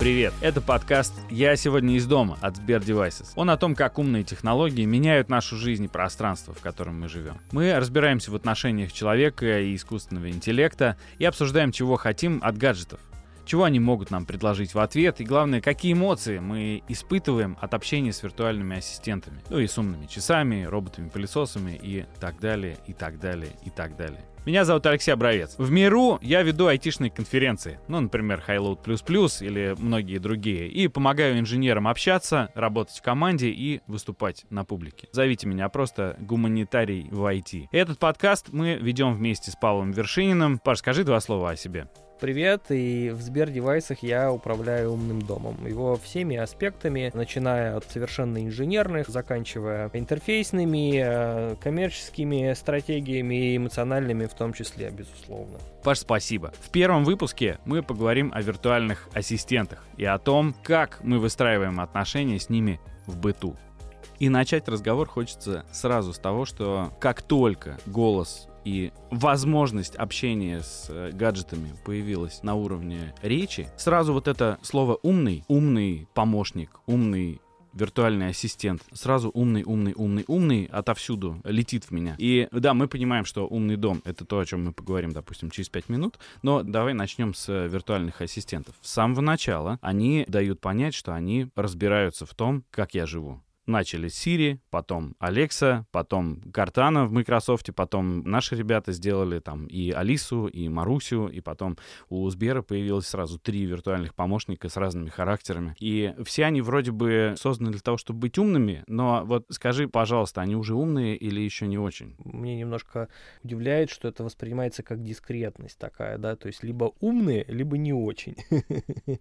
Привет, это подкаст «Я сегодня из дома» от Сбер Devices. Он о том, как умные технологии меняют нашу жизнь и пространство, в котором мы живем. Мы разбираемся в отношениях человека и искусственного интеллекта и обсуждаем, чего хотим от гаджетов чего они могут нам предложить в ответ и, главное, какие эмоции мы испытываем от общения с виртуальными ассистентами, ну и с умными часами, роботами-пылесосами и так далее, и так далее, и так далее. Меня зовут Алексей Абровец. В миру я веду айтишные конференции, ну, например, Highload++ или многие другие, и помогаю инженерам общаться, работать в команде и выступать на публике. Зовите меня просто гуманитарий в IT. Этот подкаст мы ведем вместе с Павлом Вершининым. Паш, скажи два слова о себе. Привет, и в Сбер-девайсах я управляю умным домом. Его всеми аспектами, начиная от совершенно инженерных, заканчивая интерфейсными, э, коммерческими стратегиями и эмоциональными в том числе, безусловно. Паш, спасибо. В первом выпуске мы поговорим о виртуальных ассистентах и о том, как мы выстраиваем отношения с ними в быту. И начать разговор хочется сразу с того, что как только голос и возможность общения с э, гаджетами появилась на уровне речи, сразу вот это слово «умный», «умный помощник», «умный виртуальный ассистент. Сразу умный, умный, умный, умный отовсюду летит в меня. И да, мы понимаем, что умный дом — это то, о чем мы поговорим, допустим, через 5 минут. Но давай начнем с виртуальных ассистентов. С самого начала они дают понять, что они разбираются в том, как я живу начали с Siri, потом Alexa, потом Cortana в Microsoft, потом наши ребята сделали там и Алису, и Марусю, и потом у Сбера появилось сразу три виртуальных помощника с разными характерами. И все они вроде бы созданы для того, чтобы быть умными, но вот скажи, пожалуйста, они уже умные или еще не очень? Мне немножко удивляет, что это воспринимается как дискретность такая, да, то есть либо умные, либо не очень.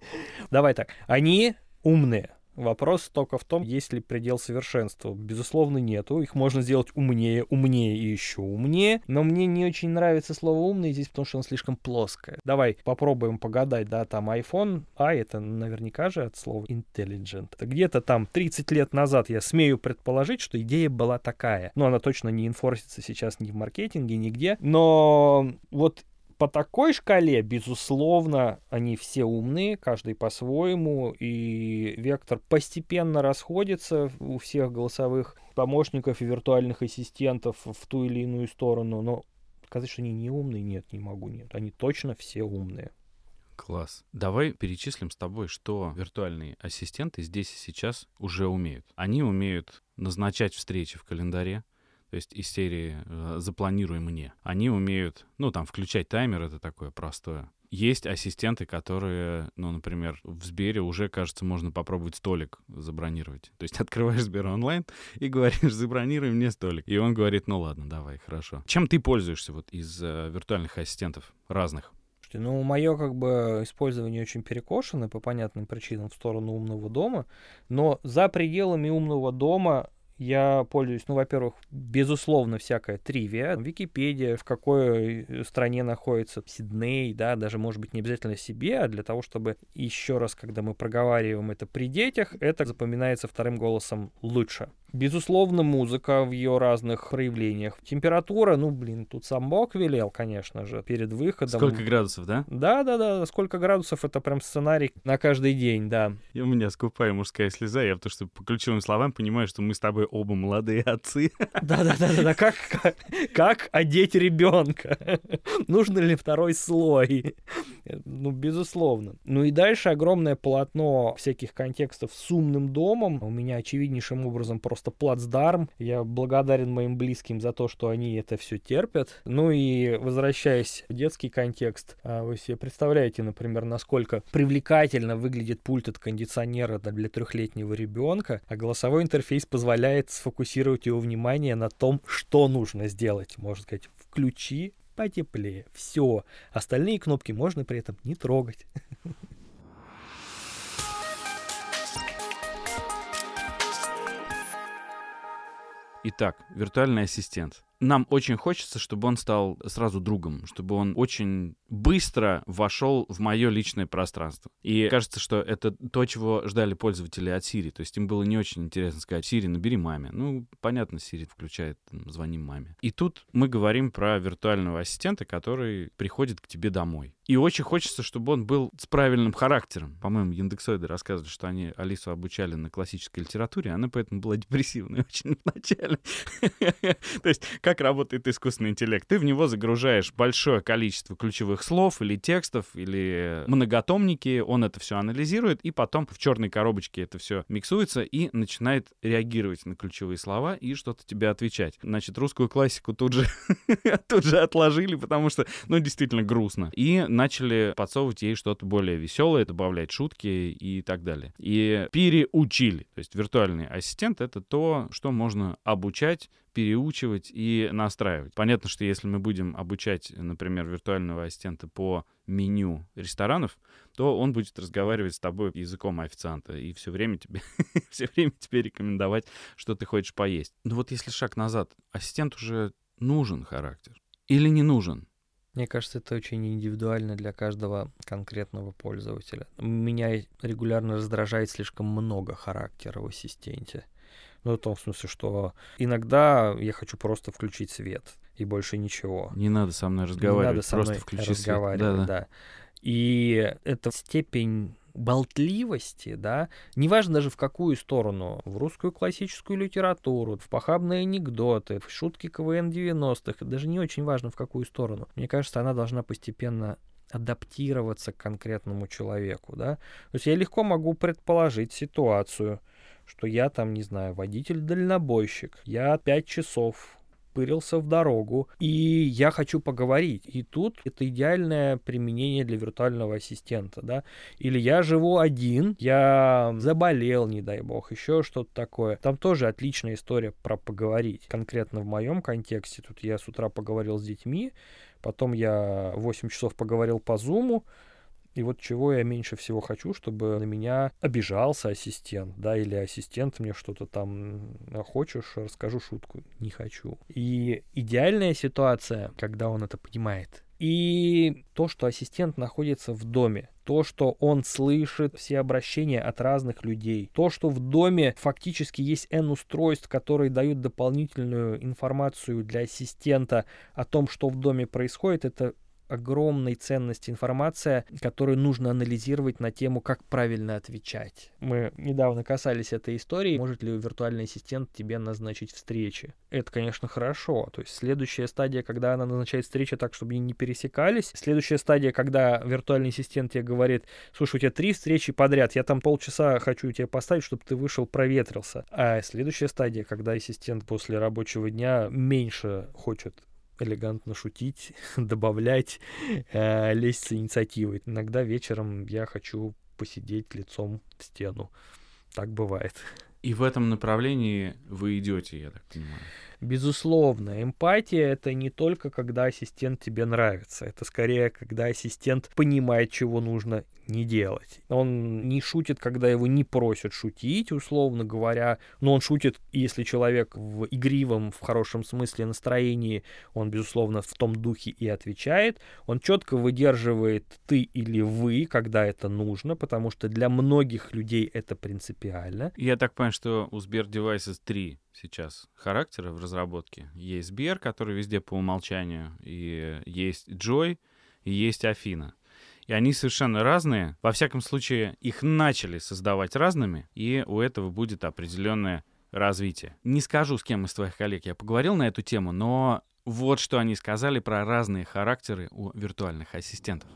Давай так, они умные, Вопрос только в том, есть ли предел совершенства. Безусловно, нету. Их можно сделать умнее, умнее и еще умнее. Но мне не очень нравится слово умный здесь, потому что оно слишком плоское. Давай попробуем погадать, да, там iPhone, а это наверняка же от слова intelligent. Где-то там 30 лет назад я смею предположить, что идея была такая. Но она точно не инфорсится сейчас ни в маркетинге, нигде. Но вот по такой шкале, безусловно, они все умные, каждый по-своему, и вектор постепенно расходится у всех голосовых помощников и виртуальных ассистентов в ту или иную сторону, но сказать, что они не умные, нет, не могу, нет. Они точно все умные. Класс. Давай перечислим с тобой, что виртуальные ассистенты здесь и сейчас уже умеют. Они умеют назначать встречи в календаре, то есть из серии э, «Запланируй мне». Они умеют, ну, там, включать таймер, это такое простое. Есть ассистенты, которые, ну, например, в Сбере уже, кажется, можно попробовать столик забронировать. То есть открываешь Сбер онлайн и говоришь, забронируй мне столик. И он говорит, ну ладно, давай, хорошо. Чем ты пользуешься вот из э, виртуальных ассистентов разных? Ну, мое как бы использование очень перекошено по понятным причинам в сторону умного дома, но за пределами умного дома я пользуюсь, ну, во-первых, безусловно, всякая тривия. Википедия, в какой э, стране находится Сидней, да, даже, может быть, не обязательно себе, а для того, чтобы еще раз, когда мы проговариваем это при детях, это запоминается вторым голосом лучше. Безусловно, музыка в ее разных проявлениях. Температура, ну, блин, тут сам Бог велел, конечно же, перед выходом. Сколько градусов, да? Да, да, да, сколько градусов, это прям сценарий на каждый день, да. И у меня скупая мужская слеза, я потому что по ключевым словам понимаю, что мы с тобой оба молодые отцы. Да-да-да, как, как, как одеть ребенка? Нужно ли второй слой? Ну, безусловно. Ну и дальше огромное полотно всяких контекстов с умным домом. У меня очевиднейшим образом просто просто плацдарм. Я благодарен моим близким за то, что они это все терпят. Ну и возвращаясь в детский контекст, а, вы себе представляете, например, насколько привлекательно выглядит пульт от кондиционера для трехлетнего ребенка, а голосовой интерфейс позволяет сфокусировать его внимание на том, что нужно сделать. Можно сказать, включи потеплее. Все. Остальные кнопки можно при этом не трогать. Итак, виртуальный ассистент. Нам очень хочется, чтобы он стал сразу другом, чтобы он очень быстро вошел в мое личное пространство. И кажется, что это то, чего ждали пользователи от Siri. То есть им было не очень интересно сказать, Siri, набери маме. Ну, понятно, Siri включает, там, звони маме. И тут мы говорим про виртуального ассистента, который приходит к тебе домой. И очень хочется, чтобы он был с правильным характером. По-моему, индексоиды рассказывали, что они Алису обучали на классической литературе, она поэтому была депрессивной очень вначале. То есть, как работает искусственный интеллект? Ты в него загружаешь большое количество ключевых слов или текстов, или многотомники, он это все анализирует, и потом в черной коробочке это все миксуется и начинает реагировать на ключевые слова и что-то тебе отвечать. Значит, русскую классику тут же, тут же отложили, потому что, ну, действительно грустно. И начали подсовывать ей что-то более веселое, добавлять шутки и так далее. И переучили. То есть виртуальный ассистент — это то, что можно обучать переучивать и настраивать. Понятно, что если мы будем обучать, например, виртуального ассистента по меню ресторанов, то он будет разговаривать с тобой языком официанта и все время тебе, все время тебе рекомендовать, что ты хочешь поесть. Но вот если шаг назад, ассистент уже нужен характер или не нужен? Мне кажется, это очень индивидуально для каждого конкретного пользователя. Меня регулярно раздражает слишком много характера в ассистенте. Ну, в том смысле, что иногда я хочу просто включить свет и больше ничего. Не надо со мной разговаривать, Не надо со просто мной включи разговаривать, свет. да. И эта степень болтливости, да, неважно даже в какую сторону, в русскую классическую литературу, в похабные анекдоты, в шутки КВН 90-х, даже не очень важно в какую сторону. Мне кажется, она должна постепенно адаптироваться к конкретному человеку, да. То есть я легко могу предположить ситуацию, что я там, не знаю, водитель-дальнобойщик, я пять часов пырился в дорогу, и я хочу поговорить. И тут это идеальное применение для виртуального ассистента, да. Или я живу один, я заболел, не дай бог, еще что-то такое. Там тоже отличная история про поговорить. Конкретно в моем контексте, тут я с утра поговорил с детьми, потом я 8 часов поговорил по зуму, и вот чего я меньше всего хочу, чтобы на меня обижался ассистент, да, или ассистент мне что-то там «А хочешь, расскажу шутку. Не хочу. И идеальная ситуация, когда он это понимает. И то, что ассистент находится в доме, то, что он слышит все обращения от разных людей, то, что в доме фактически есть N устройств, которые дают дополнительную информацию для ассистента о том, что в доме происходит, это огромной ценности информация, которую нужно анализировать на тему, как правильно отвечать. Мы недавно касались этой истории. Может ли виртуальный ассистент тебе назначить встречи? Это, конечно, хорошо. То есть следующая стадия, когда она назначает встречи так, чтобы они не пересекались. Следующая стадия, когда виртуальный ассистент тебе говорит, слушай, у тебя три встречи подряд, я там полчаса хочу тебе поставить, чтобы ты вышел, проветрился. А следующая стадия, когда ассистент после рабочего дня меньше хочет элегантно шутить, добавлять, э, лезть с инициативой. Иногда вечером я хочу посидеть лицом в стену. Так бывает. И в этом направлении вы идете, я так понимаю. Безусловно, эмпатия это не только когда ассистент тебе нравится, это скорее когда ассистент понимает, чего нужно не делать. Он не шутит, когда его не просят шутить, условно говоря, но он шутит, если человек в игривом, в хорошем смысле настроении, он, безусловно, в том духе и отвечает. Он четко выдерживает ты или вы, когда это нужно, потому что для многих людей это принципиально. Я так понимаю, что у Сбер Devices 3 сейчас характера в разработке. Есть Сбер, который везде по умолчанию, и есть Joy, и есть Афина. И они совершенно разные. Во всяком случае, их начали создавать разными, и у этого будет определенное развитие. Не скажу, с кем из твоих коллег я поговорил на эту тему, но вот что они сказали про разные характеры у виртуальных ассистентов.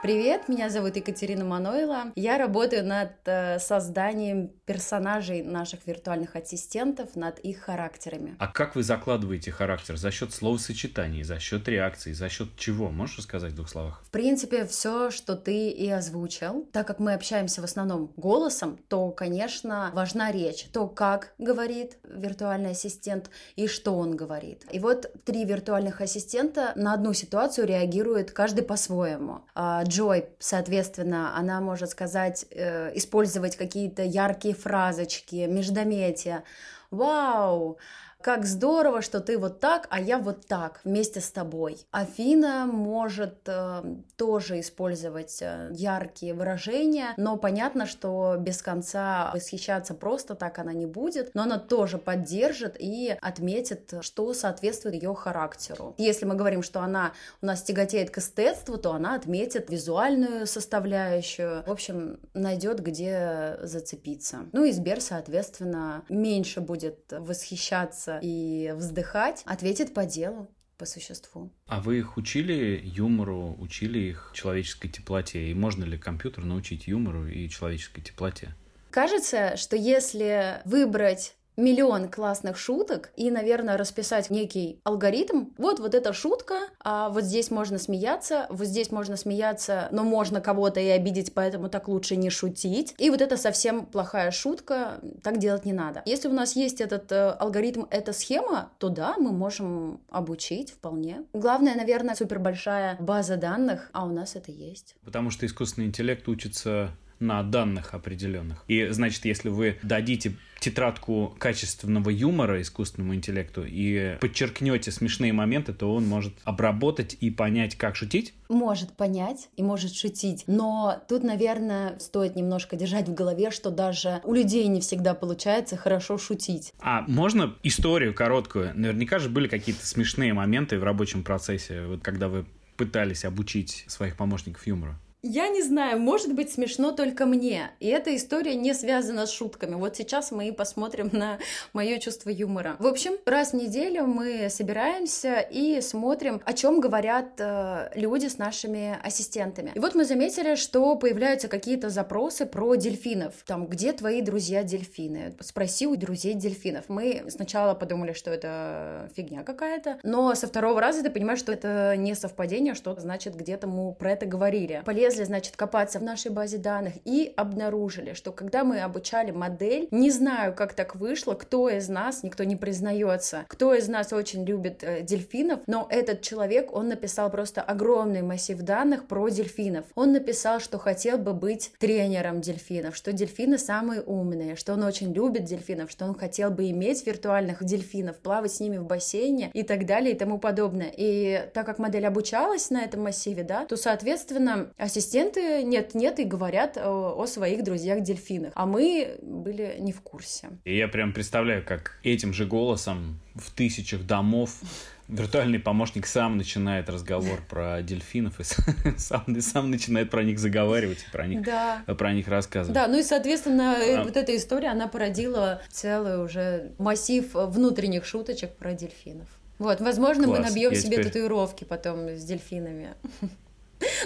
Привет, меня зовут Екатерина Манойла. Я работаю над э, созданием персонажей наших виртуальных ассистентов, над их характерами. А как вы закладываете характер? За счет словосочетаний, за счет реакций, за счет чего? Можешь рассказать в двух словах? В принципе, все, что ты и озвучил. Так как мы общаемся в основном голосом, то, конечно, важна речь. То, как говорит виртуальный ассистент и что он говорит. И вот три виртуальных ассистента на одну ситуацию реагируют каждый по-своему. Джой, соответственно, она может сказать, э, использовать какие-то яркие фразочки, междометия. Вау! Как здорово, что ты вот так, а я вот так вместе с тобой. Афина может э, тоже использовать э, яркие выражения, но понятно, что без конца восхищаться просто так она не будет, но она тоже поддержит и отметит, что соответствует ее характеру. Если мы говорим, что она у нас тяготеет к эстетству, то она отметит визуальную составляющую. В общем, найдет, где зацепиться. Ну и Сбер, соответственно, меньше будет восхищаться улыбаться и вздыхать, ответит по делу по существу. А вы их учили юмору, учили их человеческой теплоте? И можно ли компьютер научить юмору и человеческой теплоте? Кажется, что если выбрать миллион классных шуток и, наверное, расписать некий алгоритм. Вот, вот эта шутка, а вот здесь можно смеяться, вот здесь можно смеяться, но можно кого-то и обидеть, поэтому так лучше не шутить. И вот это совсем плохая шутка, так делать не надо. Если у нас есть этот э, алгоритм, эта схема, то да, мы можем обучить вполне. Главное, наверное, супер большая база данных, а у нас это есть. Потому что искусственный интеллект учится на данных определенных. И значит, если вы дадите тетрадку качественного юмора искусственному интеллекту и подчеркнете смешные моменты, то он может обработать и понять, как шутить? Может понять и может шутить. Но тут, наверное, стоит немножко держать в голове, что даже у людей не всегда получается хорошо шутить. А можно историю короткую? Наверняка же были какие-то смешные моменты в рабочем процессе, вот когда вы пытались обучить своих помощников юмора. Я не знаю, может быть смешно только мне. И эта история не связана с шутками. Вот сейчас мы и посмотрим на мое чувство юмора. В общем, раз в неделю мы собираемся и смотрим, о чем говорят э, люди с нашими ассистентами. И вот мы заметили, что появляются какие-то запросы про дельфинов. Там, где твои друзья-дельфины? Спроси у друзей дельфинов. Мы сначала подумали, что это фигня какая-то, но со второго раза ты понимаешь, что это не совпадение, что значит где-то мы про это говорили. Полезли, значит, копаться в нашей базе данных и обнаружили, что когда мы обучали модель, не знаю, как так вышло, кто из нас, никто не признается, кто из нас очень любит э, дельфинов, но этот человек, он написал просто огромный массив данных про дельфинов. Он написал, что хотел бы быть тренером дельфинов, что дельфины самые умные, что он очень любит дельфинов, что он хотел бы иметь виртуальных дельфинов, плавать с ними в бассейне и так далее и тому подобное. И так как модель обучалась на этом массиве, да, то, соответственно, ассистент ассистенты нет-нет и говорят о, о своих друзьях-дельфинах, а мы были не в курсе. И я прям представляю, как этим же голосом в тысячах домов виртуальный помощник сам начинает разговор про дельфинов и сам, сам начинает про них заговаривать и про них, да. про них рассказывать. Да, ну и, соответственно, а... вот эта история, она породила целый уже массив внутренних шуточек про дельфинов. Вот, возможно, Класс. мы набьем я себе теперь... татуировки потом с дельфинами.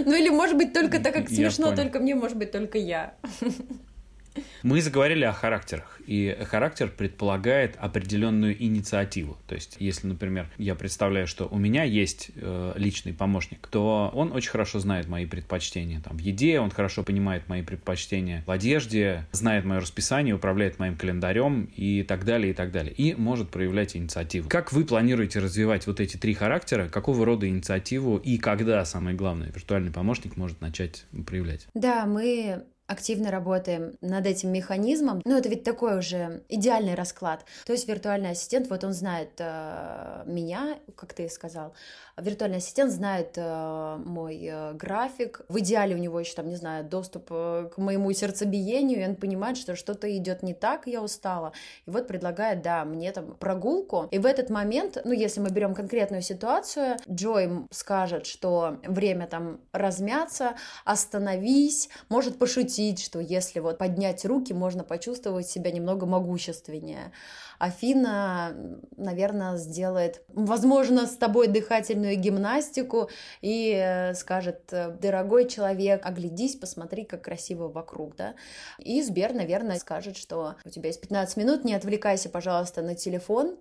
Ну или может быть только так, как смешно, только мне, может быть только я. Мы заговорили о характерах, и характер предполагает определенную инициативу. То есть, если, например, я представляю, что у меня есть э, личный помощник, то он очень хорошо знает мои предпочтения. Там, в еде он хорошо понимает мои предпочтения в одежде, знает мое расписание, управляет моим календарем и так далее, и так далее. И может проявлять инициативу. Как вы планируете развивать вот эти три характера? Какого рода инициативу и когда, самое главное, виртуальный помощник может начать проявлять? Да, мы активно работаем над этим механизмом. Ну, это ведь такой уже идеальный расклад. То есть виртуальный ассистент, вот он знает э, меня, как ты сказал, виртуальный ассистент знает э, мой э, график. В идеале у него еще там, не знаю, доступ э, к моему сердцебиению, и он понимает, что что-то идет не так, я устала. И вот предлагает, да, мне там прогулку. И в этот момент, ну, если мы берем конкретную ситуацию, Джой скажет, что время там размяться, остановись, может пошутить, что если вот поднять руки, можно почувствовать себя немного могущественнее. Афина, наверное, сделает, возможно, с тобой дыхательную гимнастику и э, скажет, дорогой человек, оглядись, посмотри, как красиво вокруг, да. И Сбер, наверное, скажет, что у тебя есть 15 минут, не отвлекайся, пожалуйста, на телефон,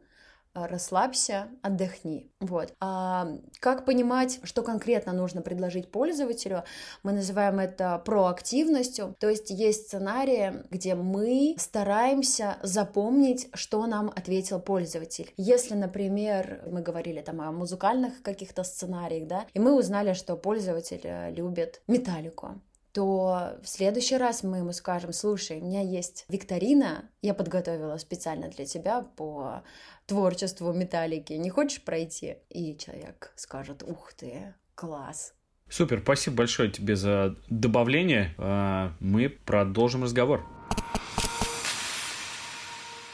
расслабься, отдохни. Вот. А как понимать, что конкретно нужно предложить пользователю? Мы называем это проактивностью. То есть есть сценарии, где мы стараемся запомнить, что нам ответил пользователь. Если, например, мы говорили там о музыкальных каких-то сценариях, да, и мы узнали, что пользователь э, любит металлику, то в следующий раз мы ему скажем, слушай, у меня есть викторина, я подготовила специально для тебя по творчеству металлики, не хочешь пройти? И человек скажет, ух ты, класс. Супер, спасибо большое тебе за добавление. А, мы продолжим разговор.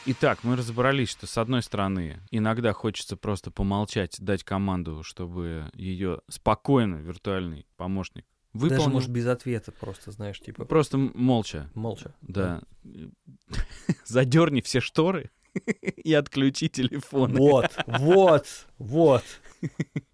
Итак, мы разобрались, что с одной стороны иногда хочется просто помолчать, дать команду, чтобы ее спокойно виртуальный помощник выполнил. Даже, может, без ответа просто, знаешь, типа... Просто молча. Молча. Да. Задерни все шторы и отключи телефон. Вот, вот, вот.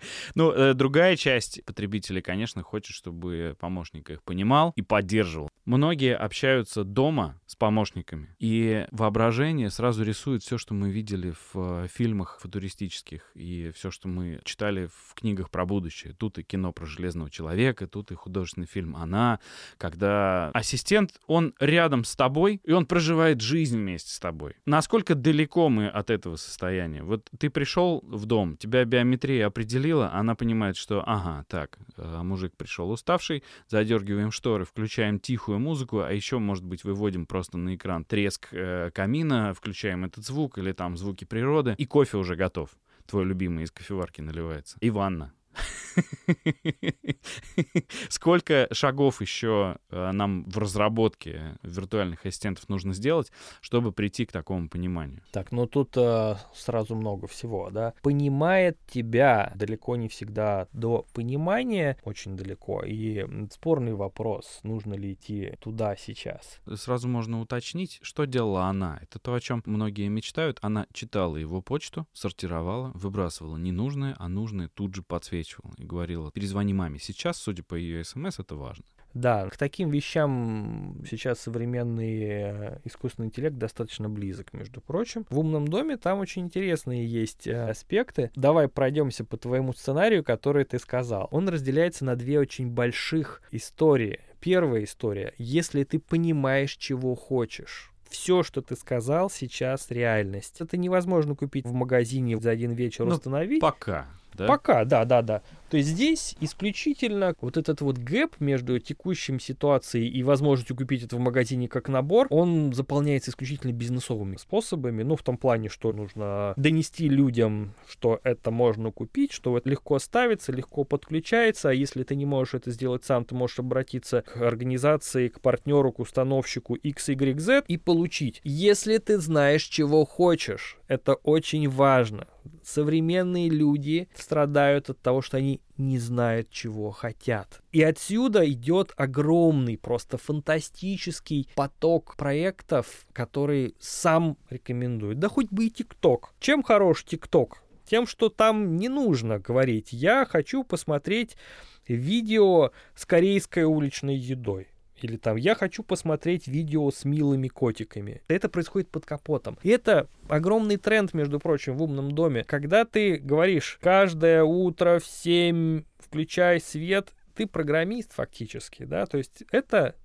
Ну, э, другая часть потребителей, конечно, хочет, чтобы помощник их понимал и поддерживал. Многие общаются дома с помощниками, и воображение сразу рисует все, что мы видели в э, фильмах футуристических и все, что мы читали в книгах про будущее. Тут и кино про Железного Человека, тут и художественный фильм «Она», когда ассистент, он рядом с тобой, и он проживает жизнь вместе с тобой. Насколько далеко мы от этого состояния? Вот ты пришел в дом, тебя биометрия Мария определила, она понимает, что, ага, так, э, мужик пришел уставший, задергиваем шторы, включаем тихую музыку, а еще, может быть, выводим просто на экран треск э, камина, включаем этот звук или там звуки природы, и кофе уже готов. Твой любимый из кофеварки наливается. И ванна. Сколько шагов еще э, нам в разработке виртуальных ассистентов нужно сделать, чтобы прийти к такому пониманию? Так, ну тут э, сразу много всего, да. Понимает тебя далеко не всегда до понимания, очень далеко. И спорный вопрос, нужно ли идти туда сейчас. Сразу можно уточнить, что делала она. Это то, о чем многие мечтают. Она читала его почту, сортировала, выбрасывала ненужное, а нужное тут же подсвечивала и говорила, перезвони маме. Сейчас, судя по ее смс, это важно. Да, к таким вещам сейчас современный э, искусственный интеллект достаточно близок, между прочим. В умном доме там очень интересные есть э, аспекты. Давай пройдемся по твоему сценарию, который ты сказал. Он разделяется на две очень больших истории. Первая история. Если ты понимаешь, чего хочешь, все, что ты сказал, сейчас реальность. Это невозможно купить в магазине за один вечер ну, установить. Пока. Да? Пока, да, да, да. То есть здесь исключительно вот этот вот гэп между текущим ситуацией и возможностью купить это в магазине как набор, он заполняется исключительно бизнесовыми способами. Ну, в том плане, что нужно донести людям, что это можно купить, что это легко ставится, легко подключается, а если ты не можешь это сделать сам, ты можешь обратиться к организации, к партнеру, к установщику XYZ и получить. Если ты знаешь, чего хочешь, это очень важно. Современные люди страдают от того, что они не знают, чего хотят. И отсюда идет огромный, просто фантастический поток проектов, который сам рекомендует. Да хоть бы и ТикТок. Чем хорош ТикТок? Тем, что там не нужно говорить «я хочу посмотреть видео с корейской уличной едой». Или там «я хочу посмотреть видео с милыми котиками». Это происходит под капотом. И это огромный тренд, между прочим, в умном доме. Когда ты говоришь «каждое утро в 7 включай свет», ты программист фактически, да, то есть это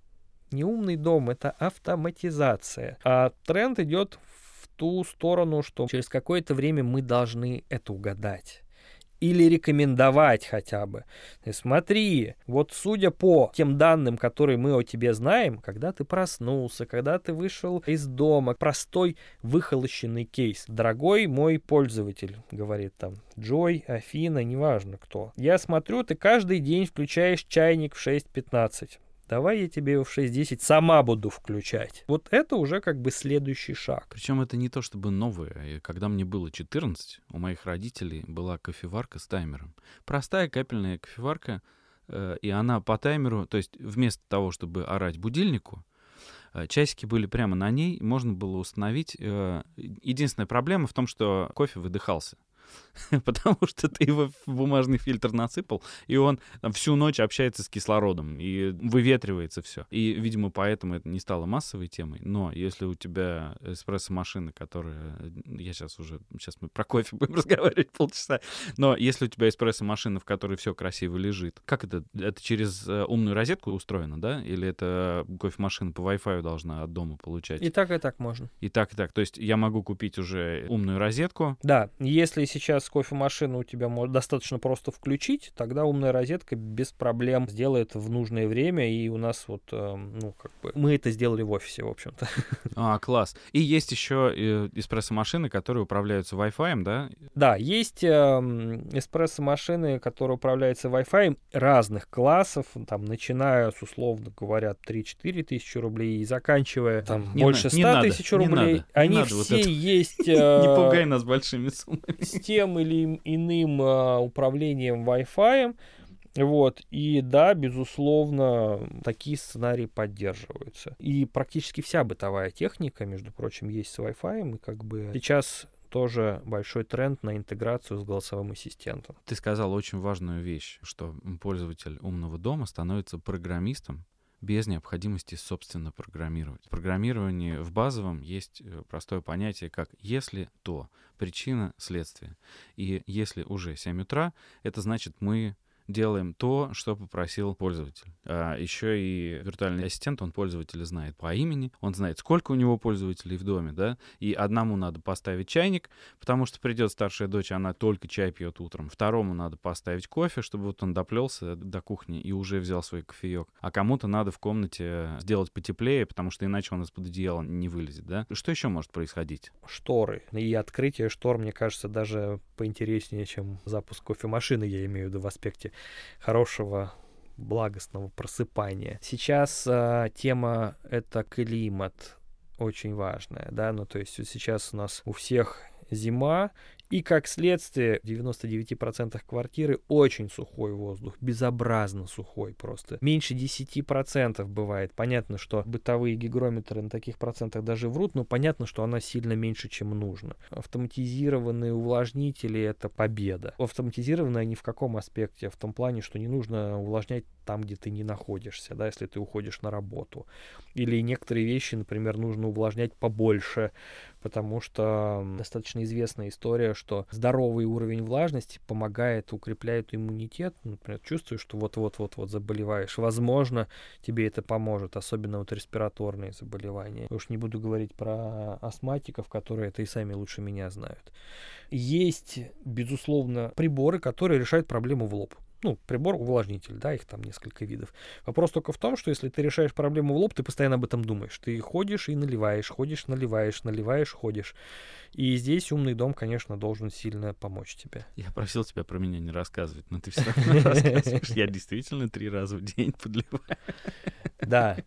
не умный дом, это автоматизация. А тренд идет в ту сторону, что через какое-то время мы должны это угадать или рекомендовать хотя бы. Смотри, вот судя по тем данным, которые мы о тебе знаем, когда ты проснулся, когда ты вышел из дома, простой выхолощенный кейс. Дорогой мой пользователь, говорит там Джой, Афина, неважно кто. Я смотрю, ты каждый день включаешь чайник в 6.15 давай я тебе его в 6.10 сама буду включать. Вот это уже как бы следующий шаг. Причем это не то чтобы новое. Когда мне было 14, у моих родителей была кофеварка с таймером. Простая капельная кофеварка, э, и она по таймеру, то есть вместо того, чтобы орать будильнику, э, часики были прямо на ней, можно было установить. Э, единственная проблема в том, что кофе выдыхался. потому что ты его в бумажный фильтр насыпал, и он там, всю ночь общается с кислородом, и выветривается все. И, видимо, поэтому это не стало массовой темой. Но если у тебя эспрессо-машина, которая... Я сейчас уже... Сейчас мы про кофе будем разговаривать полчаса. Но если у тебя эспрессо-машина, в которой все красиво лежит, как это? Это через э, умную розетку устроено, да? Или это кофемашина по Wi-Fi должна от дома получать? И так, и так можно. И так, и так. То есть я могу купить уже умную розетку. Да, если сейчас кофемашину у тебя достаточно просто включить, тогда умная розетка без проблем сделает в нужное время, и у нас вот, э, ну, как бы, мы это сделали в офисе, в общем-то. А, класс. И есть еще э, эспрессо-машины, которые управляются Wi-Fi, да? Да, есть э, эспрессо-машины, которые управляются Wi-Fi разных классов, там, начиная с, условно говоря, 3-4 тысячи рублей и заканчивая там Не больше на- не 100 тысяч рублей. надо, Они надо вот все это. есть... Не э, пугай нас большими суммами. Тем или иным а, управлением Wi-Fi. Вот, и да, безусловно, такие сценарии поддерживаются. И практически вся бытовая техника, между прочим, есть с Wi-Fi, и как бы сейчас тоже большой тренд на интеграцию с голосовым ассистентом. Ты сказал очень важную вещь, что пользователь умного дома становится программистом без необходимости, собственно, программировать. В программировании в базовом есть э, простое понятие, как «если то», причина, следствие. И если уже 7 утра, это значит, мы делаем то, что попросил пользователь. А еще и виртуальный ассистент, он пользователя знает по имени, он знает, сколько у него пользователей в доме, да, и одному надо поставить чайник, потому что придет старшая дочь, она только чай пьет утром. Второму надо поставить кофе, чтобы вот он доплелся до кухни и уже взял свой кофеек. А кому-то надо в комнате сделать потеплее, потому что иначе он из-под одеяла не вылезет, да. Что еще может происходить? Шторы. И открытие штор, мне кажется, даже поинтереснее, чем запуск кофемашины, я имею в виду в аспекте хорошего благостного просыпания. Сейчас а, тема это климат очень важная, да, ну то есть сейчас у нас у всех зима, и как следствие в 99% квартиры очень сухой воздух, безобразно сухой просто. Меньше 10% бывает. Понятно, что бытовые гигрометры на таких процентах даже врут, но понятно, что она сильно меньше, чем нужно. Автоматизированные увлажнители — это победа. Автоматизированные они в каком аспекте? В том плане, что не нужно увлажнять там, где ты не находишься, да, если ты уходишь на работу. Или некоторые вещи, например, нужно увлажнять побольше, потому что достаточно известная история, что здоровый уровень влажности помогает, укрепляет иммунитет. Например, чувствуешь, что вот-вот-вот-вот заболеваешь. Возможно, тебе это поможет, особенно вот респираторные заболевания. Уж не буду говорить про астматиков, которые это и сами лучше меня знают. Есть, безусловно, приборы, которые решают проблему в лоб. Ну, прибор увлажнитель, да, их там несколько видов. Вопрос только в том, что если ты решаешь проблему в лоб, ты постоянно об этом думаешь. Ты ходишь и наливаешь, ходишь, наливаешь, наливаешь, ходишь. И здесь умный дом, конечно, должен сильно помочь тебе. Я просил тебя про меня не рассказывать, но ты все равно рассказываешь. Я действительно три раза в день подливаю. Да.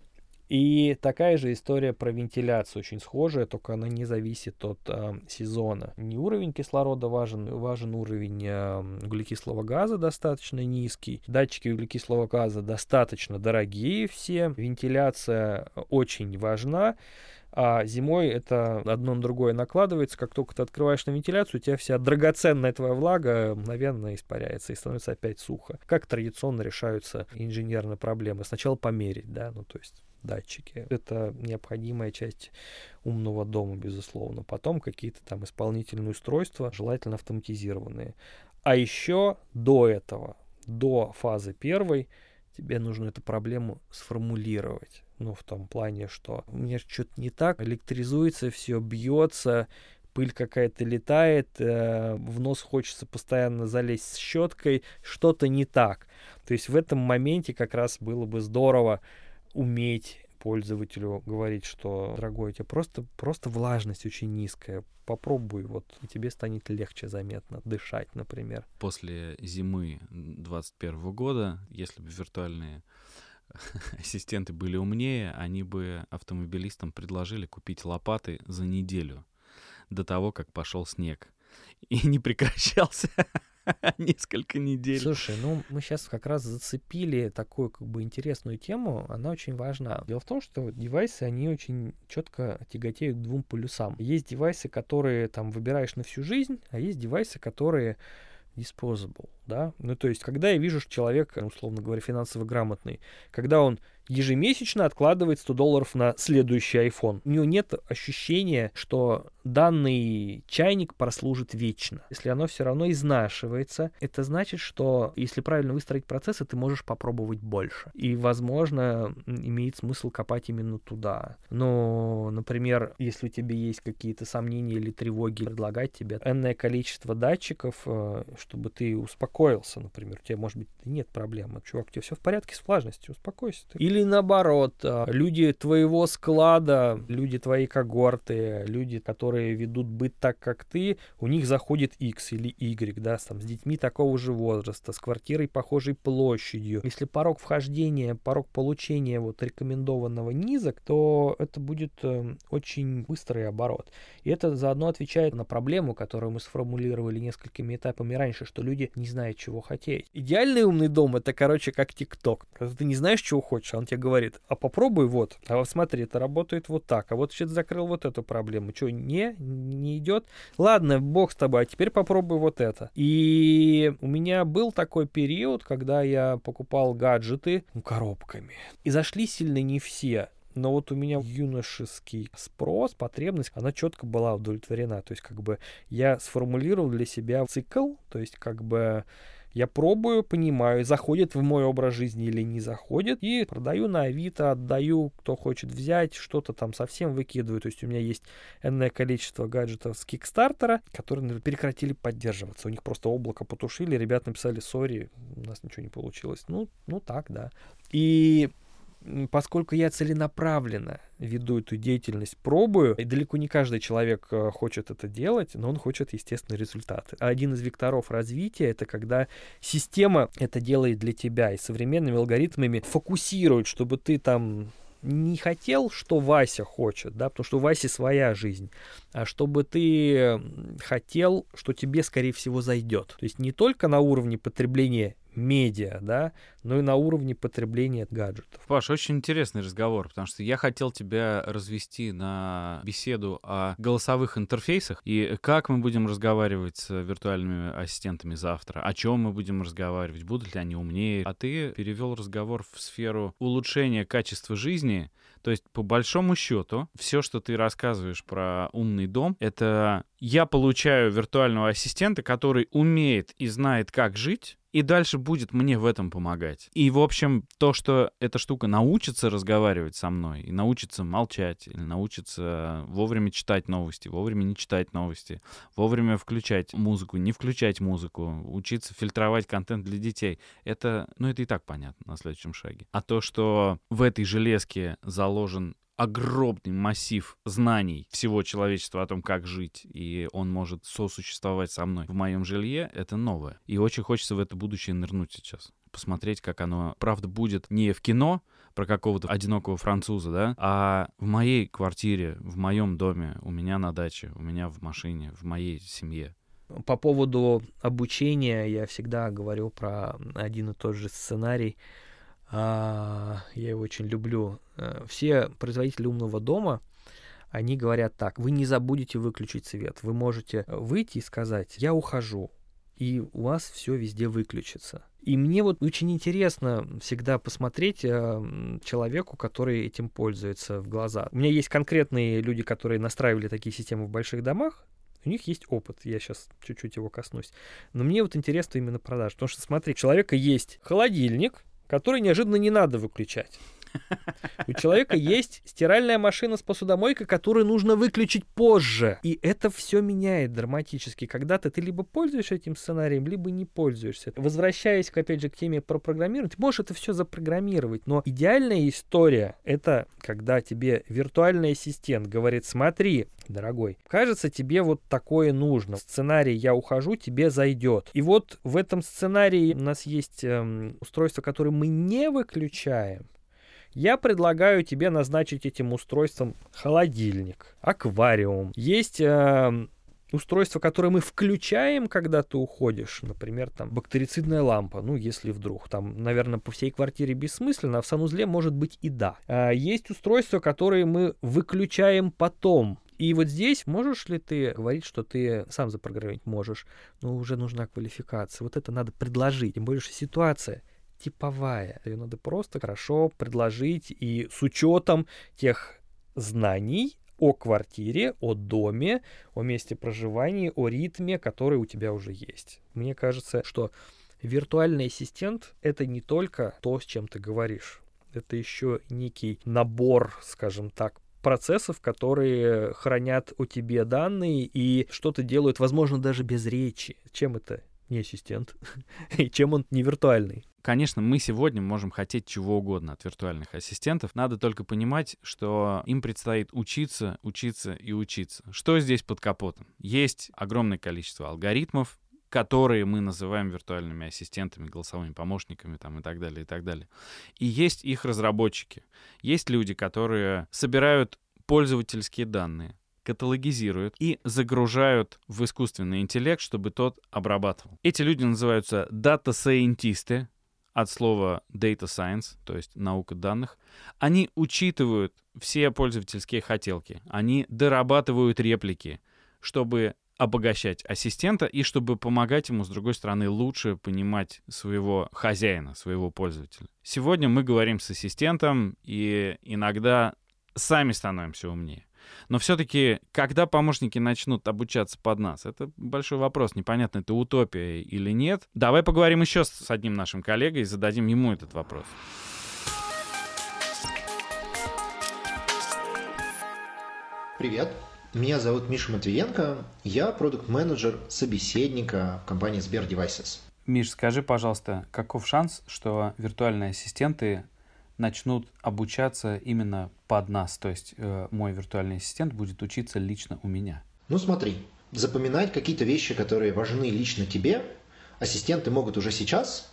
И такая же история про вентиляцию, очень схожая, только она не зависит от э, сезона. Не уровень кислорода важен, важен уровень э, углекислого газа достаточно низкий. Датчики углекислого газа достаточно дорогие все. Вентиляция очень важна. А зимой это одно на другое накладывается. Как только ты открываешь на вентиляцию, у тебя вся драгоценная твоя влага мгновенно испаряется и становится опять сухо. Как традиционно решаются инженерные проблемы? Сначала померить, да, ну то есть датчики. Это необходимая часть умного дома, безусловно. Потом какие-то там исполнительные устройства, желательно автоматизированные. А еще до этого, до фазы первой, тебе нужно эту проблему сформулировать. Ну, в том плане, что меня что-то не так, электризуется все, бьется, пыль какая-то летает, э, в нос хочется постоянно залезть с щеткой, что-то не так. То есть в этом моменте как раз было бы здорово уметь пользователю говорить, что, дорогой, у тебя просто, просто влажность очень низкая, попробуй, вот, и тебе станет легче заметно дышать, например. После зимы 2021 года, если бы виртуальные ассистенты были умнее, они бы автомобилистам предложили купить лопаты за неделю до того, как пошел снег. И не прекращался. несколько недель. Слушай, ну мы сейчас как раз зацепили такую как бы интересную тему, она очень важна. Дело в том, что девайсы, они очень четко тяготеют к двум полюсам. Есть девайсы, которые там выбираешь на всю жизнь, а есть девайсы, которые disposable, да, ну то есть, когда я вижу, что человек, условно говоря, финансово грамотный, когда он ежемесячно откладывает 100 долларов на следующий iPhone. У него нет ощущения, что данный чайник прослужит вечно. Если оно все равно изнашивается, это значит, что если правильно выстроить процессы, ты можешь попробовать больше. И, возможно, имеет смысл копать именно туда. Но, например, если у тебя есть какие-то сомнения или тревоги, предлагать тебе энное количество датчиков, э, чтобы ты успокоился, например. У тебя, может быть, нет проблемы. Чувак, у тебя все в порядке с влажностью, успокойся. Ты. Или наоборот, э, люди твоего склада, люди твоей когорты, люди, которые ведут быт так, как ты, у них заходит X или Y, да, там, с детьми такого же возраста, с квартирой похожей площадью. Если порог вхождения, порог получения вот рекомендованного низок, то это будет э, очень быстрый оборот. И это заодно отвечает на проблему, которую мы сформулировали несколькими этапами раньше, что люди не знают, чего хотеть. Идеальный умный дом это, короче, как ТикТок. Когда ты не знаешь, чего хочешь, а он тебе говорит, а попробуй вот, а вот смотри, это работает вот так, а вот сейчас закрыл вот эту проблему. Что, не, не идет? Ладно, бог с тобой, а теперь попробуй вот это. И у меня был такой период, когда я покупал гаджеты ну, коробками. И зашли сильно не все. Но вот у меня юношеский спрос, потребность, она четко была удовлетворена. То есть как бы я сформулировал для себя цикл, то есть как бы я пробую, понимаю, заходит в мой образ жизни или не заходит, и продаю на Авито, отдаю, кто хочет взять, что-то там совсем выкидываю. То есть у меня есть энное количество гаджетов с Кикстартера, которые например, прекратили поддерживаться. У них просто облако потушили, ребята написали, сори, у нас ничего не получилось. Ну, ну так, да. И поскольку я целенаправленно веду эту деятельность, пробую, и далеко не каждый человек э, хочет это делать, но он хочет, естественно, результаты. Один из векторов развития — это когда система это делает для тебя, и современными алгоритмами фокусирует, чтобы ты там не хотел, что Вася хочет, да, потому что у Васи своя жизнь, а чтобы ты хотел, что тебе, скорее всего, зайдет. То есть не только на уровне потребления медиа, да, но и на уровне потребления гаджетов. Паш, очень интересный разговор, потому что я хотел тебя развести на беседу о голосовых интерфейсах и как мы будем разговаривать с виртуальными ассистентами завтра, о чем мы будем разговаривать, будут ли они умнее. А ты перевел разговор в сферу улучшения качества жизни, то есть, по большому счету, все, что ты рассказываешь про умный дом, это я получаю виртуального ассистента, который умеет и знает, как жить, и дальше будет мне в этом помогать. И, в общем, то, что эта штука научится разговаривать со мной, и научится молчать, или научится вовремя читать новости, вовремя не читать новости, вовремя включать музыку, не включать музыку, учиться фильтровать контент для детей, это, ну, это и так понятно на следующем шаге. А то, что в этой железке заложен огромный массив знаний всего человечества о том, как жить, и он может сосуществовать со мной в моем жилье, это новое. И очень хочется в это будущее нырнуть сейчас. Посмотреть, как оно, правда, будет не в кино, про какого-то одинокого француза, да, а в моей квартире, в моем доме, у меня на даче, у меня в машине, в моей семье. По поводу обучения я всегда говорю про один и тот же сценарий. А, я его очень люблю. Э, все производители умного дома, они говорят так, вы не забудете выключить свет. Вы можете выйти и сказать, я ухожу, и у вас все везде выключится. И мне вот очень интересно всегда посмотреть э, человеку, который этим пользуется в глаза. У меня есть конкретные люди, которые настраивали такие системы в больших домах, у них есть опыт, я сейчас чуть-чуть его коснусь. Но мне вот интересно именно продаж, потому что, смотри, у человека есть холодильник, который неожиданно не надо выключать. У человека есть стиральная машина с посудомойкой, которую нужно выключить позже. И это все меняет драматически. Когда-то ты либо пользуешься этим сценарием, либо не пользуешься. Возвращаясь, опять же, к теме про программирование, ты можешь это все запрограммировать. Но идеальная история — это когда тебе виртуальный ассистент говорит, смотри, дорогой, кажется, тебе вот такое нужно. Сценарий «я ухожу» тебе зайдет. И вот в этом сценарии у нас есть эм, устройство, которое мы не выключаем, я предлагаю тебе назначить этим устройством холодильник, аквариум. Есть э, устройство, которое мы включаем, когда ты уходишь, например, там бактерицидная лампа, ну, если вдруг, там, наверное, по всей квартире бессмысленно, а в санузле может быть и да. А есть устройства, которые мы выключаем потом, и вот здесь можешь ли ты говорить, что ты сам запрограммировать можешь, но уже нужна квалификация. Вот это надо предложить. Тем более, что ситуация типовая. Ее надо просто хорошо предложить и с учетом тех знаний, о квартире, о доме, о месте проживания, о ритме, который у тебя уже есть. Мне кажется, что виртуальный ассистент — это не только то, с чем ты говоришь. Это еще некий набор, скажем так, процессов, которые хранят у тебе данные и что-то делают, возможно, даже без речи. Чем это не ассистент? и чем он не виртуальный? Конечно, мы сегодня можем хотеть чего угодно от виртуальных ассистентов. Надо только понимать, что им предстоит учиться, учиться и учиться. Что здесь под капотом? Есть огромное количество алгоритмов, которые мы называем виртуальными ассистентами, голосовыми помощниками там, и так далее, и так далее. И есть их разработчики. Есть люди, которые собирают пользовательские данные, каталогизируют и загружают в искусственный интеллект, чтобы тот обрабатывал. Эти люди называются дата-сайентисты, от слова data science, то есть наука данных, они учитывают все пользовательские хотелки, они дорабатывают реплики, чтобы обогащать ассистента и чтобы помогать ему, с другой стороны, лучше понимать своего хозяина, своего пользователя. Сегодня мы говорим с ассистентом и иногда сами становимся умнее. Но все-таки, когда помощники начнут обучаться под нас, это большой вопрос. Непонятно, это утопия или нет. Давай поговорим еще с одним нашим коллегой и зададим ему этот вопрос. Привет. Меня зовут Миша Матвиенко. Я продукт-менеджер собеседника в компании Сбер Devices. Миш, скажи, пожалуйста, каков шанс, что виртуальные ассистенты начнут обучаться именно под нас, то есть э, мой виртуальный ассистент будет учиться лично у меня. Ну смотри, запоминать какие-то вещи, которые важны лично тебе, ассистенты могут уже сейчас,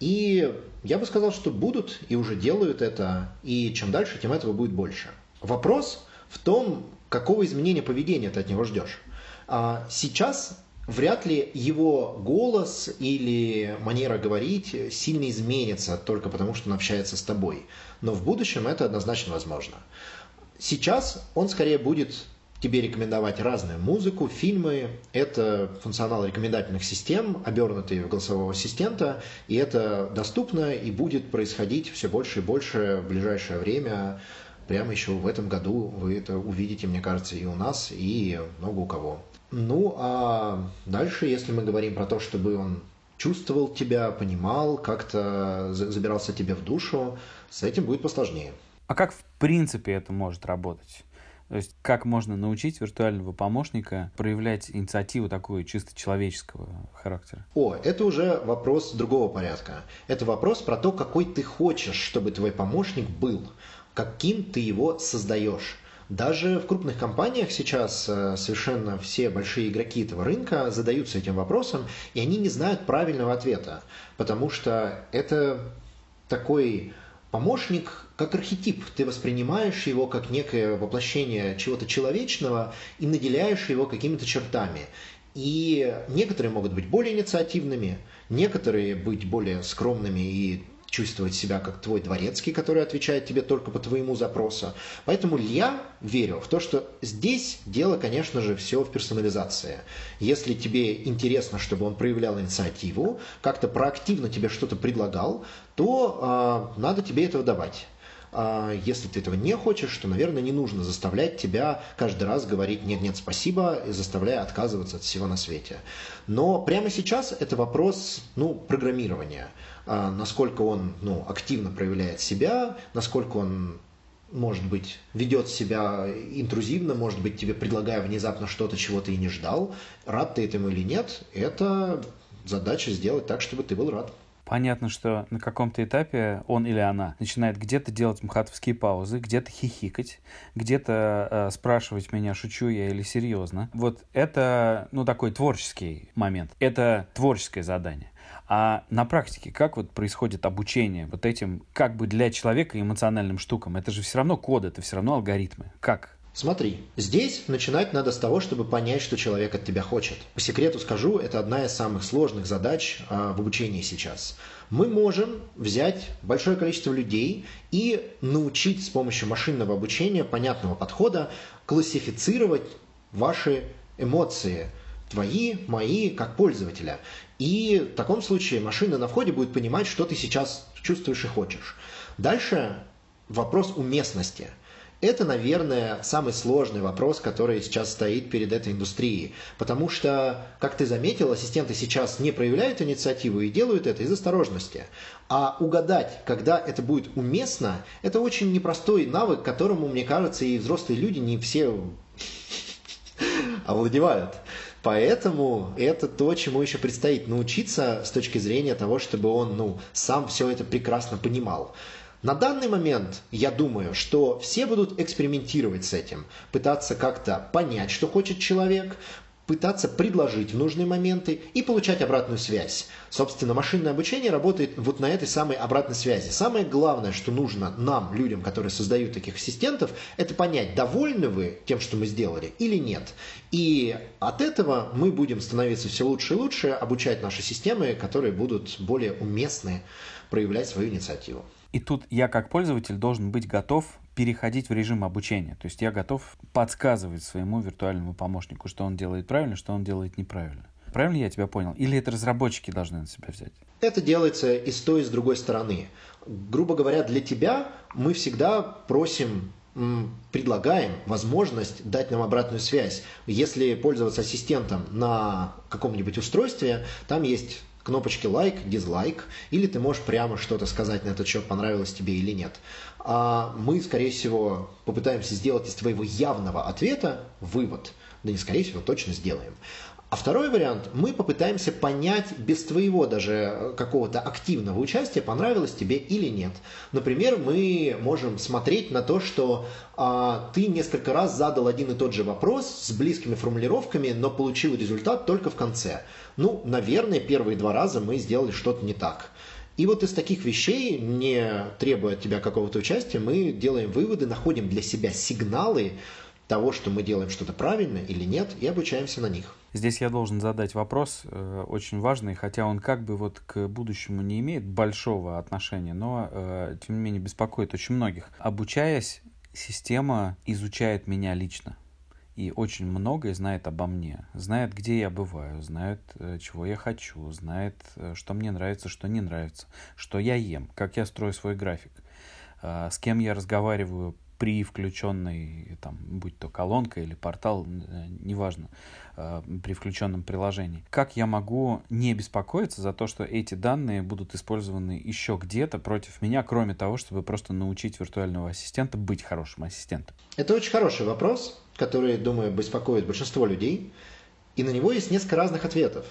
и я бы сказал, что будут и уже делают это, и чем дальше, тем этого будет больше. Вопрос в том, какого изменения поведения ты от него ждешь. А сейчас вряд ли его голос или манера говорить сильно изменится только потому, что он общается с тобой. Но в будущем это однозначно возможно. Сейчас он скорее будет тебе рекомендовать разную музыку, фильмы. Это функционал рекомендательных систем, обернутый в голосового ассистента. И это доступно и будет происходить все больше и больше в ближайшее время. Прямо еще в этом году вы это увидите, мне кажется, и у нас, и много у кого. Ну, а дальше, если мы говорим про то, чтобы он чувствовал тебя, понимал, как-то забирался тебе в душу, с этим будет посложнее. А как в принципе это может работать? То есть как можно научить виртуального помощника проявлять инициативу такую чисто человеческого характера? О, это уже вопрос другого порядка. Это вопрос про то, какой ты хочешь, чтобы твой помощник был, каким ты его создаешь. Даже в крупных компаниях сейчас э, совершенно все большие игроки этого рынка задаются этим вопросом, и они не знают правильного ответа, потому что это такой помощник как архетип. Ты воспринимаешь его как некое воплощение чего-то человечного и наделяешь его какими-то чертами. И некоторые могут быть более инициативными, некоторые быть более скромными и чувствовать себя как твой дворецкий, который отвечает тебе только по твоему запросу. Поэтому я верю в то, что здесь дело, конечно же, все в персонализации. Если тебе интересно, чтобы он проявлял инициативу, как-то проактивно тебе что-то предлагал, то э, надо тебе этого давать. А если ты этого не хочешь, то, наверное, не нужно заставлять тебя каждый раз говорить «нет-нет, спасибо», и заставляя отказываться от всего на свете. Но прямо сейчас это вопрос ну, программирования. А, насколько он ну, активно проявляет себя, насколько он может быть, ведет себя интрузивно, может быть, тебе предлагая внезапно что-то, чего ты и не ждал. Рад ты этому или нет, это задача сделать так, чтобы ты был рад. Понятно, что на каком-то этапе он или она начинает где-то делать мхатовские паузы, где-то хихикать, где-то э, спрашивать меня, шучу я или серьезно. Вот это, ну, такой творческий момент. Это творческое задание. А на практике как вот происходит обучение вот этим как бы для человека эмоциональным штукам? Это же все равно код, это все равно алгоритмы. Как? Смотри, здесь начинать надо с того, чтобы понять, что человек от тебя хочет. По секрету скажу, это одна из самых сложных задач а, в обучении сейчас. Мы можем взять большое количество людей и научить с помощью машинного обучения понятного подхода классифицировать ваши эмоции, твои, мои, как пользователя. И в таком случае машина на входе будет понимать, что ты сейчас чувствуешь и хочешь. Дальше вопрос уместности – это, наверное, самый сложный вопрос, который сейчас стоит перед этой индустрией. Потому что, как ты заметил, ассистенты сейчас не проявляют инициативу и делают это из осторожности. А угадать, когда это будет уместно, это очень непростой навык, которому, мне кажется, и взрослые люди не все овладевают. Поэтому это то, чему еще предстоит научиться с точки зрения того, чтобы он ну, сам все это прекрасно понимал. На данный момент я думаю, что все будут экспериментировать с этим, пытаться как-то понять, что хочет человек, пытаться предложить в нужные моменты и получать обратную связь. Собственно, машинное обучение работает вот на этой самой обратной связи. Самое главное, что нужно нам, людям, которые создают таких ассистентов, это понять, довольны вы тем, что мы сделали или нет. И от этого мы будем становиться все лучше и лучше, обучать наши системы, которые будут более уместны проявлять свою инициативу. И тут я как пользователь должен быть готов переходить в режим обучения. То есть я готов подсказывать своему виртуальному помощнику, что он делает правильно, что он делает неправильно. Правильно я тебя понял? Или это разработчики должны на себя взять? Это делается и с той, и с другой стороны. Грубо говоря, для тебя мы всегда просим предлагаем возможность дать нам обратную связь. Если пользоваться ассистентом на каком-нибудь устройстве, там есть кнопочки лайк, дизлайк, или ты можешь прямо что-то сказать на этот счет, понравилось тебе или нет. А мы, скорее всего, попытаемся сделать из твоего явного ответа вывод. Да не скорее всего, точно сделаем. А второй вариант, мы попытаемся понять без твоего даже э, какого-то активного участия, понравилось тебе или нет. Например, мы можем смотреть на то, что а, ты несколько раз задал один и тот же вопрос с близкими формулировками, но получил результат только в конце. Ну, наверное, первые два раза мы сделали что-то не так. И вот из таких вещей, не требуя от тебя какого-то участия, мы делаем выводы, находим для себя сигналы, того, что мы делаем что-то правильно или нет, и обучаемся на них. Здесь я должен задать вопрос, э, очень важный, хотя он как бы вот к будущему не имеет большого отношения, но э, тем не менее беспокоит очень многих. Обучаясь, система изучает меня лично и очень многое знает обо мне. Знает, где я бываю, знает, э, чего я хочу, знает, что мне нравится, что не нравится, что я ем, как я строю свой график, с кем я разговариваю при включенной, там, будь то колонка или портал, э, неважно, э, при включенном приложении. Как я могу не беспокоиться за то, что эти данные будут использованы еще где-то против меня, кроме того, чтобы просто научить виртуального ассистента быть хорошим ассистентом? Это очень хороший вопрос, который, думаю, беспокоит большинство людей, и на него есть несколько разных ответов.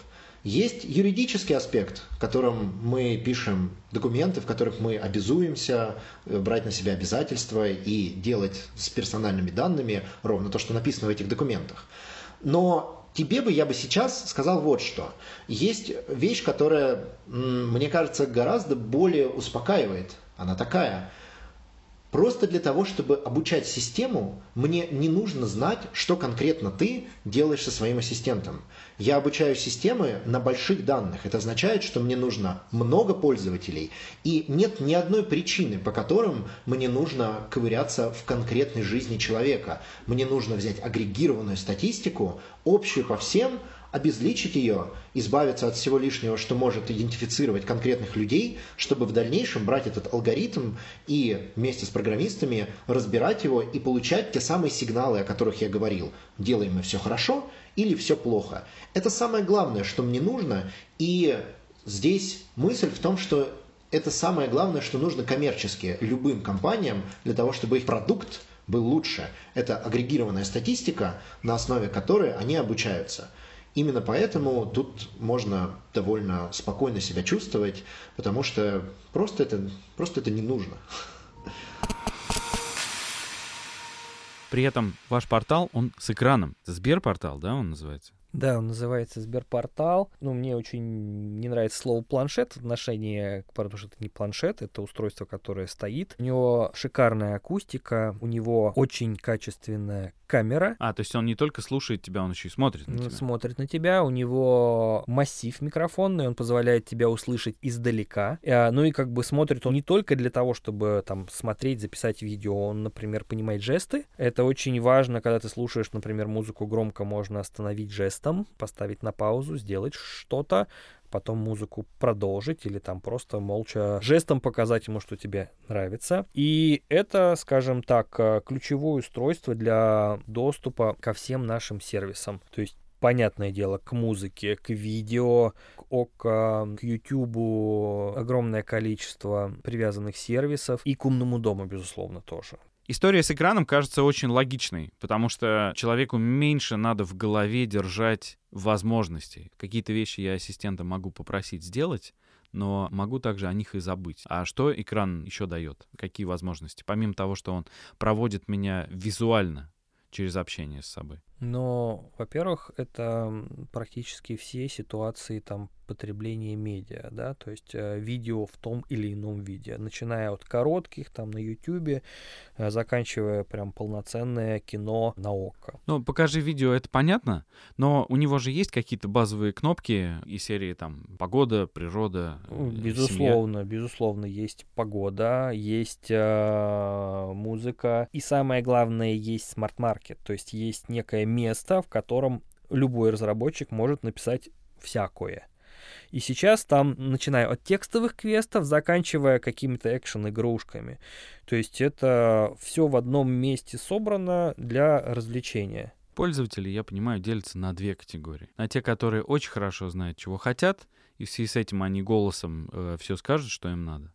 Есть юридический аспект, в котором мы пишем документы, в которых мы обязуемся э, брать на себя обязательства и делать с персональными данными ровно то, что написано в этих документах. Но тебе бы я бы сейчас сказал вот что. Есть вещь, которая, мне кажется, гораздо более успокаивает. Она такая – Просто для того, чтобы обучать систему, мне не нужно знать, что конкретно ты делаешь со своим ассистентом. Я обучаю системы на больших данных. Это означает, что мне нужно много пользователей, и нет ни одной причины, по которым мне нужно ковыряться в конкретной жизни человека. Мне нужно взять агрегированную статистику, общую по всем, обезличить ее, избавиться от всего лишнего, что может идентифицировать конкретных людей, чтобы в дальнейшем брать этот алгоритм и вместе с программистами разбирать его и получать те самые сигналы, о которых я говорил. Делаем мы все хорошо или все плохо. Это самое главное, что мне нужно. И здесь мысль в том, что это самое главное, что нужно коммерчески любым компаниям для того, чтобы их продукт был лучше. Это агрегированная статистика, на основе которой они обучаются. Именно поэтому тут можно довольно спокойно себя чувствовать, потому что просто это, просто это не нужно. При этом ваш портал, он с экраном. Сберпортал, да, он называется? Да, он называется Сберпортал. Ну, мне очень не нравится слово планшет в отношении, потому что это не планшет, это устройство, которое стоит. У него шикарная акустика, у него очень качественная камера. А, то есть он не только слушает тебя, он еще и смотрит на Он тебя. смотрит на тебя, у него массив микрофонный, он позволяет тебя услышать издалека. А, Ну и как бы смотрит он не только для того, чтобы там смотреть, записать видео, он, например, понимает жесты. Это очень важно, когда ты слушаешь, например, музыку громко, можно остановить жестом, поставить на паузу, сделать что-то, потом музыку продолжить или там просто молча жестом показать ему, что тебе нравится. И это, скажем так, э, ключевое устройство для доступа ко всем нашим сервисам. То есть понятное дело, к музыке, к видео, к ОКО, к Ютубу огромное количество привязанных сервисов и к умному дому, безусловно, тоже. История с экраном кажется очень логичной, потому что человеку меньше надо в голове держать возможностей. Какие-то вещи я ассистента могу попросить сделать, но могу также о них и забыть. А что экран еще дает? Какие возможности? Помимо того, что он проводит меня визуально через общение с собой. Но, во-первых, это практически все ситуации там потребления медиа, да, то есть э, видео в том или ином виде, начиная от коротких там на Ютубе, э, заканчивая прям полноценное кино на ОККО. Ну, покажи видео, это понятно, но у него же есть какие-то базовые кнопки из серии там погода, природа, Ну, э, семья. Безусловно, безусловно, есть погода, есть э, музыка, и самое главное, есть смарт-маркет, то есть есть место, в котором любой разработчик может написать всякое. И сейчас там, начиная от текстовых квестов, заканчивая какими-то экшен-игрушками. То есть это все в одном месте собрано для развлечения. Пользователи, я понимаю, делятся на две категории. На те, которые очень хорошо знают, чего хотят, и в связи с этим они голосом все скажут, что им надо.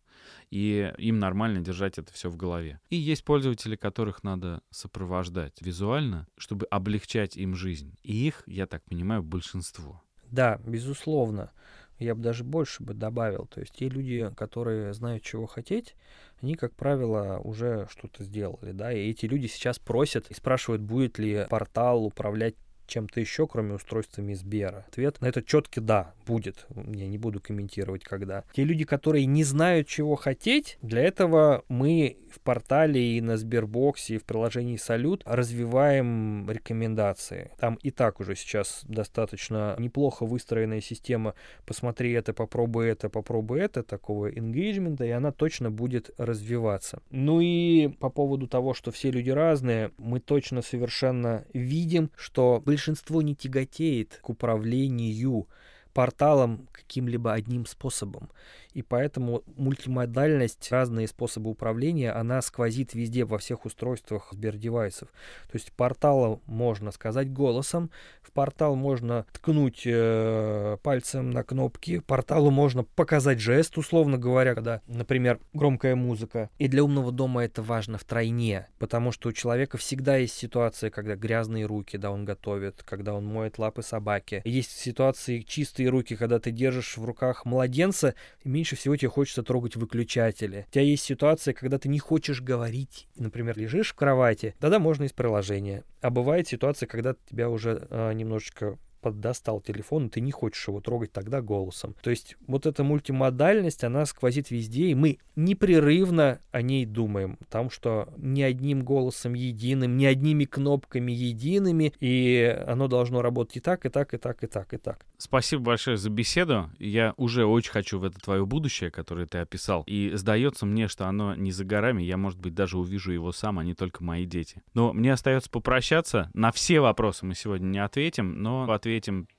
И им нормально держать это все в голове. И есть пользователи, которых надо сопровождать визуально, чтобы облегчать им жизнь. И их, я так понимаю, большинство. Да, безусловно. Я бы даже больше бы добавил. То есть те люди, которые знают, чего хотеть, они, как правило, уже что-то сделали, да, и эти люди сейчас просят и спрашивают, будет ли портал управлять чем-то еще, кроме устройствами Сбера. Ответ на это четкий да, будет. Я не буду комментировать, когда. Те люди, которые не знают, чего хотеть, для этого мы в портале и на Сбербоксе, и в приложении Салют развиваем рекомендации. Там и так уже сейчас достаточно неплохо выстроенная система «посмотри это, попробуй это, попробуй это», такого engagement, и она точно будет развиваться. Ну и по поводу того, что все люди разные, мы точно совершенно видим, что большинство не тяготеет к управлению порталом каким-либо одним способом. И поэтому мультимодальность, разные способы управления, она сквозит везде, во всех устройствах Сбердевайсов. То есть портал можно сказать голосом, в портал можно ткнуть э, пальцем на кнопки, порталу можно показать жест, условно говоря, когда, например, громкая музыка. И для умного дома это важно втройне, потому что у человека всегда есть ситуация, когда грязные руки, да, он готовит, когда он моет лапы собаки. Есть ситуации чистые руки, когда ты держишь в руках младенца, и меньше всего тебе хочется трогать выключатели. У тебя есть ситуация, когда ты не хочешь говорить, например, лежишь в кровати, тогда можно из приложения. А бывает ситуация, когда тебя уже э, немножечко поддостал телефон, и ты не хочешь его трогать тогда голосом. То есть вот эта мультимодальность, она сквозит везде, и мы непрерывно о ней думаем. Потому что ни одним голосом единым, ни одними кнопками едиными, и оно должно работать и так, и так, и так, и так, и так. Спасибо большое за беседу. Я уже очень хочу в это твое будущее, которое ты описал. И сдается мне, что оно не за горами. Я, может быть, даже увижу его сам, а не только мои дети. Но мне остается попрощаться. На все вопросы мы сегодня не ответим, но ответим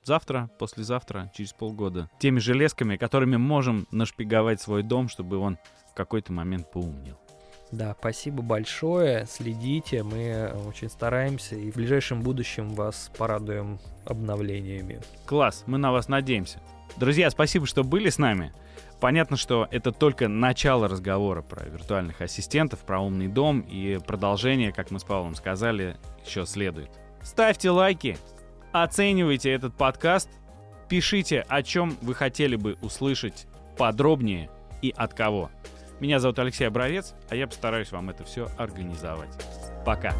завтра, послезавтра, через полгода. Теми железками, которыми можем нашпиговать свой дом, чтобы он в какой-то момент поумнел. Да, спасибо большое. Следите, мы очень стараемся и в ближайшем будущем вас порадуем обновлениями. Класс, мы на вас надеемся. Друзья, спасибо, что были с нами. Понятно, что это только начало разговора про виртуальных ассистентов, про умный дом, и продолжение, как мы с Павлом сказали, еще следует. Ставьте лайки, оценивайте этот подкаст, пишите, о чем вы хотели бы услышать подробнее и от кого. Меня зовут Алексей Обровец, а я постараюсь вам это все организовать. Пока.